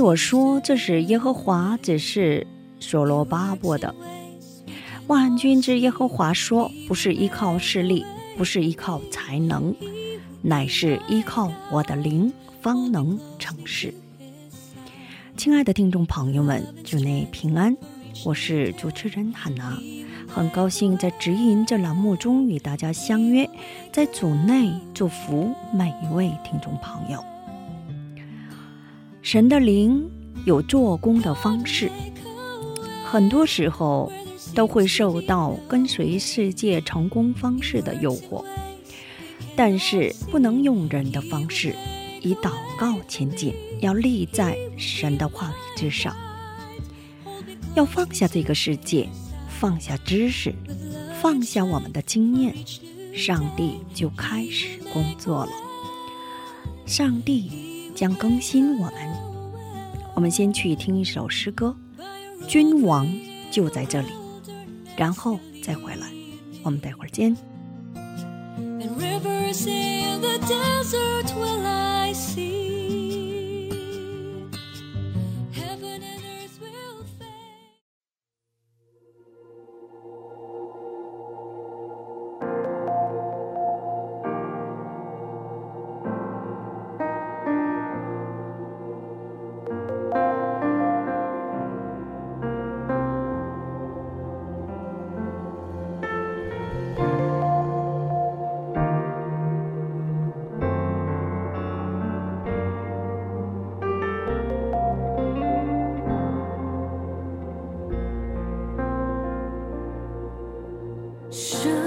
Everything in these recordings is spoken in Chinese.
我说：“这是耶和华指示所罗巴伯的。万军之耶和华说：不是依靠势力，不是依靠才能，乃是依靠我的灵，方能成事。”亲爱的听众朋友们，祝内平安，我是主持人汉娜，很高兴在指引这栏目中与大家相约，在组内祝福每一位听众朋友。神的灵有做工的方式，很多时候都会受到跟随世界成功方式的诱惑，但是不能用人的方式，以祷告前进，要立在神的话语之上，要放下这个世界，放下知识，放下我们的经验，上帝就开始工作了。上帝将更新我们。我们先去听一首诗歌，《君王就在这里》，然后再回来。我们待会儿见。And rivers in the desert will I 生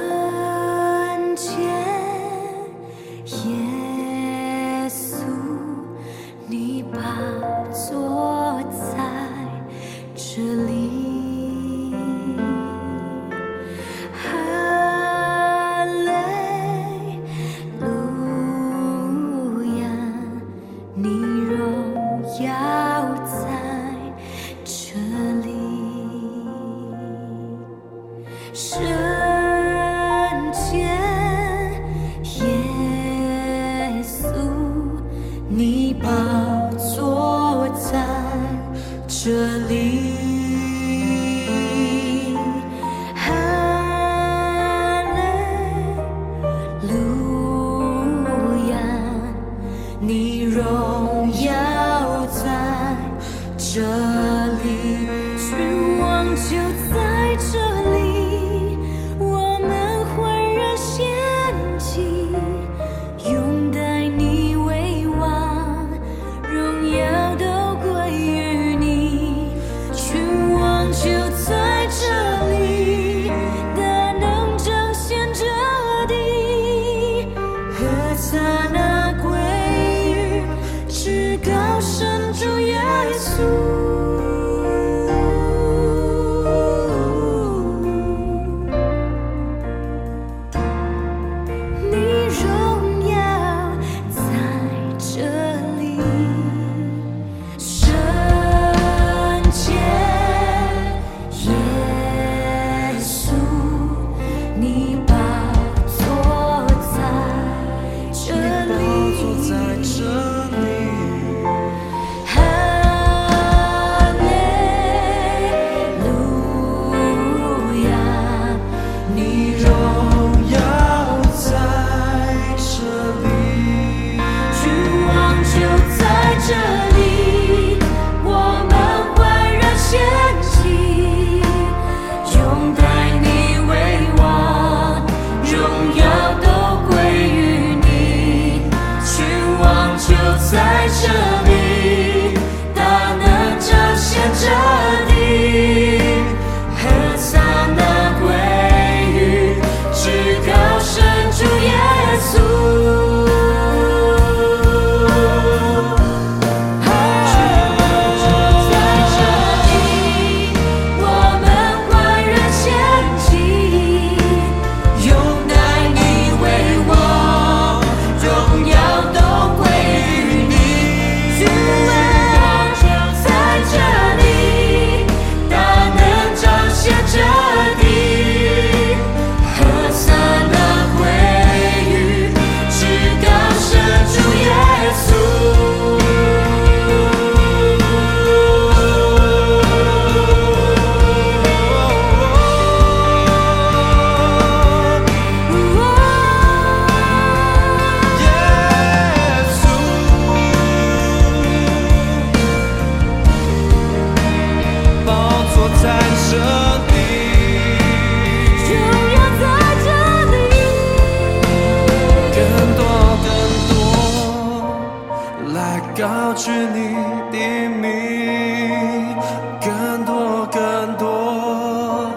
知你的名，更多更多，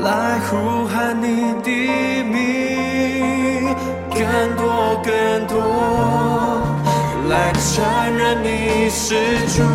来呼喊你的名，更多更多，来缠绕你始终。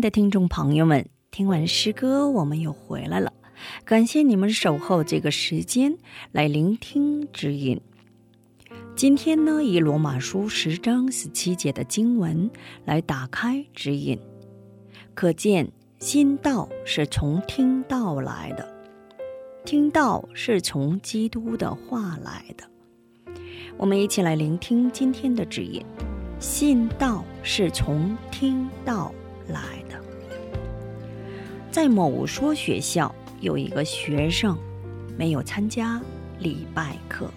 的听众朋友们，听完诗歌，我们又回来了。感谢你们守候这个时间来聆听指引。今天呢，以罗马书十章十七节的经文来打开指引，可见新道是从听道来的，听道是从基督的话来的。我们一起来聆听今天的指引。信道是从听道来。在某说学校有一个学生没有参加礼拜课，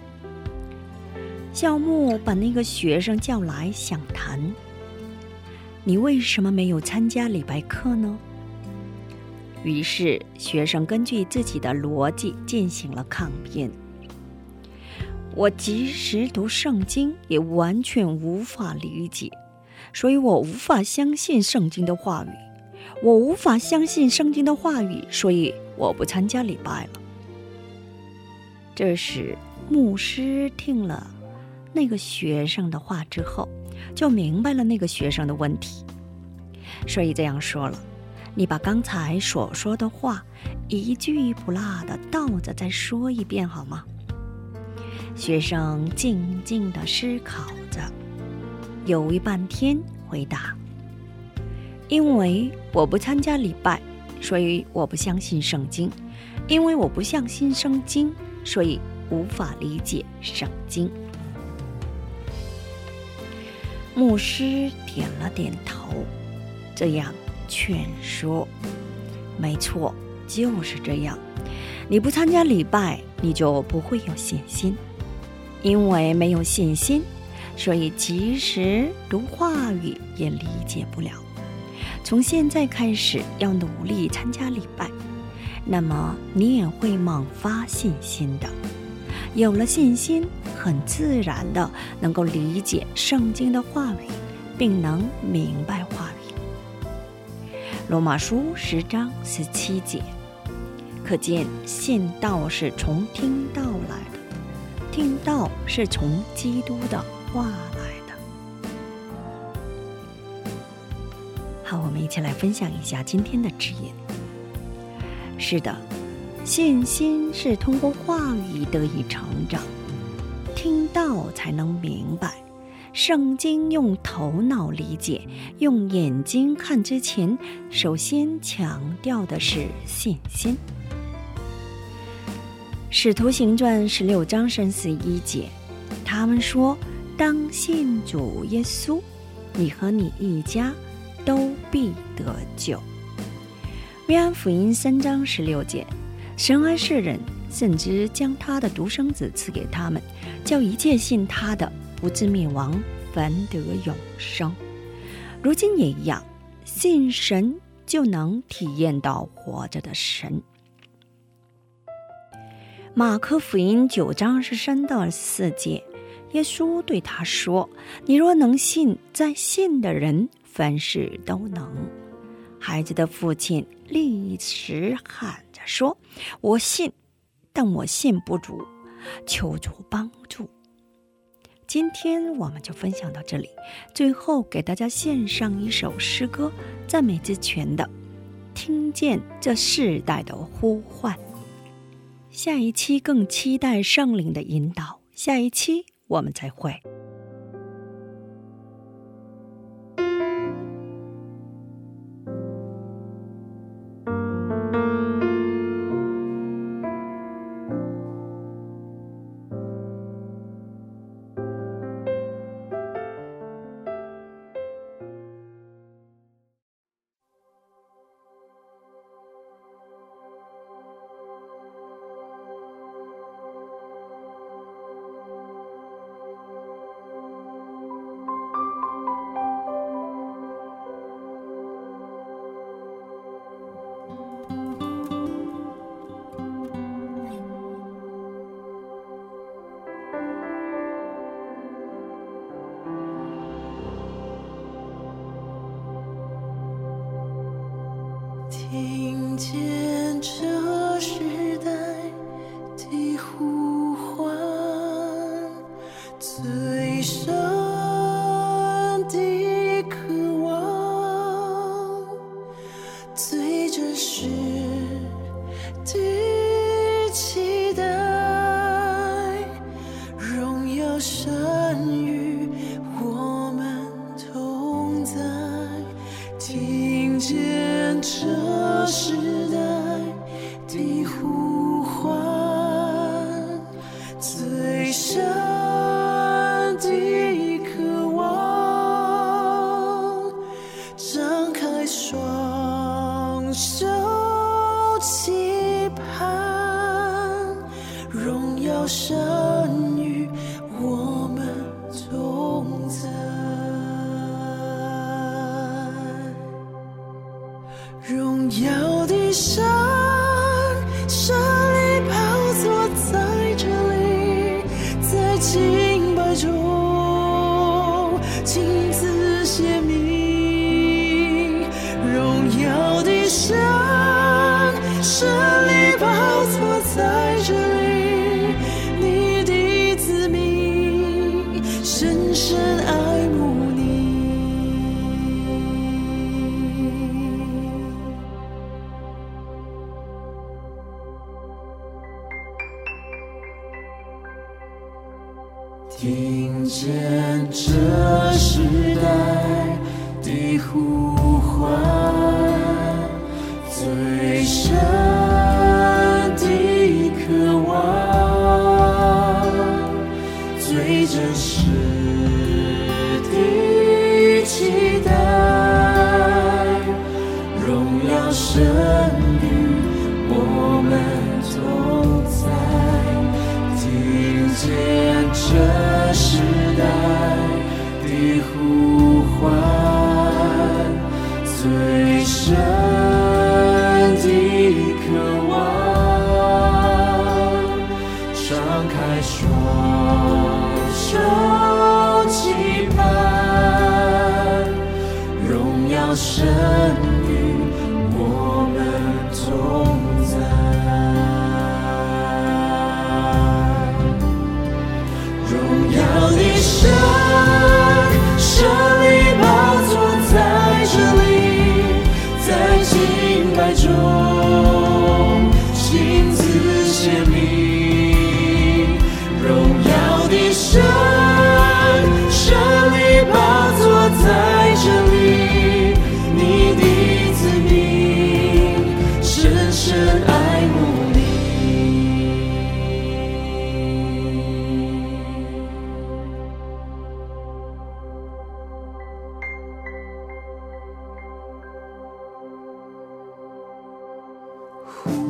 校牧把那个学生叫来想谈：“你为什么没有参加礼拜课呢？”于是学生根据自己的逻辑进行了抗辩。我即使读圣经，也完全无法理解，所以我无法相信圣经的话语。我无法相信圣经的话语，所以我不参加礼拜了。这时，牧师听了那个学生的话之后，就明白了那个学生的问题，所以这样说了：“你把刚才所说的话一句不落的倒着再说一遍好吗？”学生静静地思考着，犹豫半天，回答：“因为我不参加礼拜，所以我不相信圣经；因为我不相信圣经，所以无法理解圣经。”牧师点了点头，这样劝说：“没错，就是这样。你不参加礼拜，你就不会有信心。”因为没有信心，所以即使读话语也理解不了。从现在开始要努力参加礼拜，那么你也会萌发信心的。有了信心，很自然的能够理解圣经的话语，并能明白话语。罗马书十章十七节，可见信道是从听道来的。听到是从基督的话来好，我们一起来分享一下今天的指引。是的，信心是通过话语得以成长，听到才能明白。圣经用头脑理解，用眼睛看之前，首先强调的是信心。使徒行传十六章三十一节，他们说：“当信主耶稣，你和你一家都必得救。”约翰福音三章十六节，神爱世人，甚至将他的独生子赐给他们，叫一切信他的不至灭亡，反得永生。如今也一样，信神就能体验到活着的神。马可福音九章十三到四节，耶稣对他说：“你若能信，在信的人凡事都能。”孩子的父亲立时喊着说：“我信，但我信不足，求主帮助。”今天我们就分享到这里，最后给大家献上一首诗歌，赞美之泉的《听见这世代的呼唤》。下一期更期待圣灵的引导。下一期我们再会。山雨在敬拜 Whew.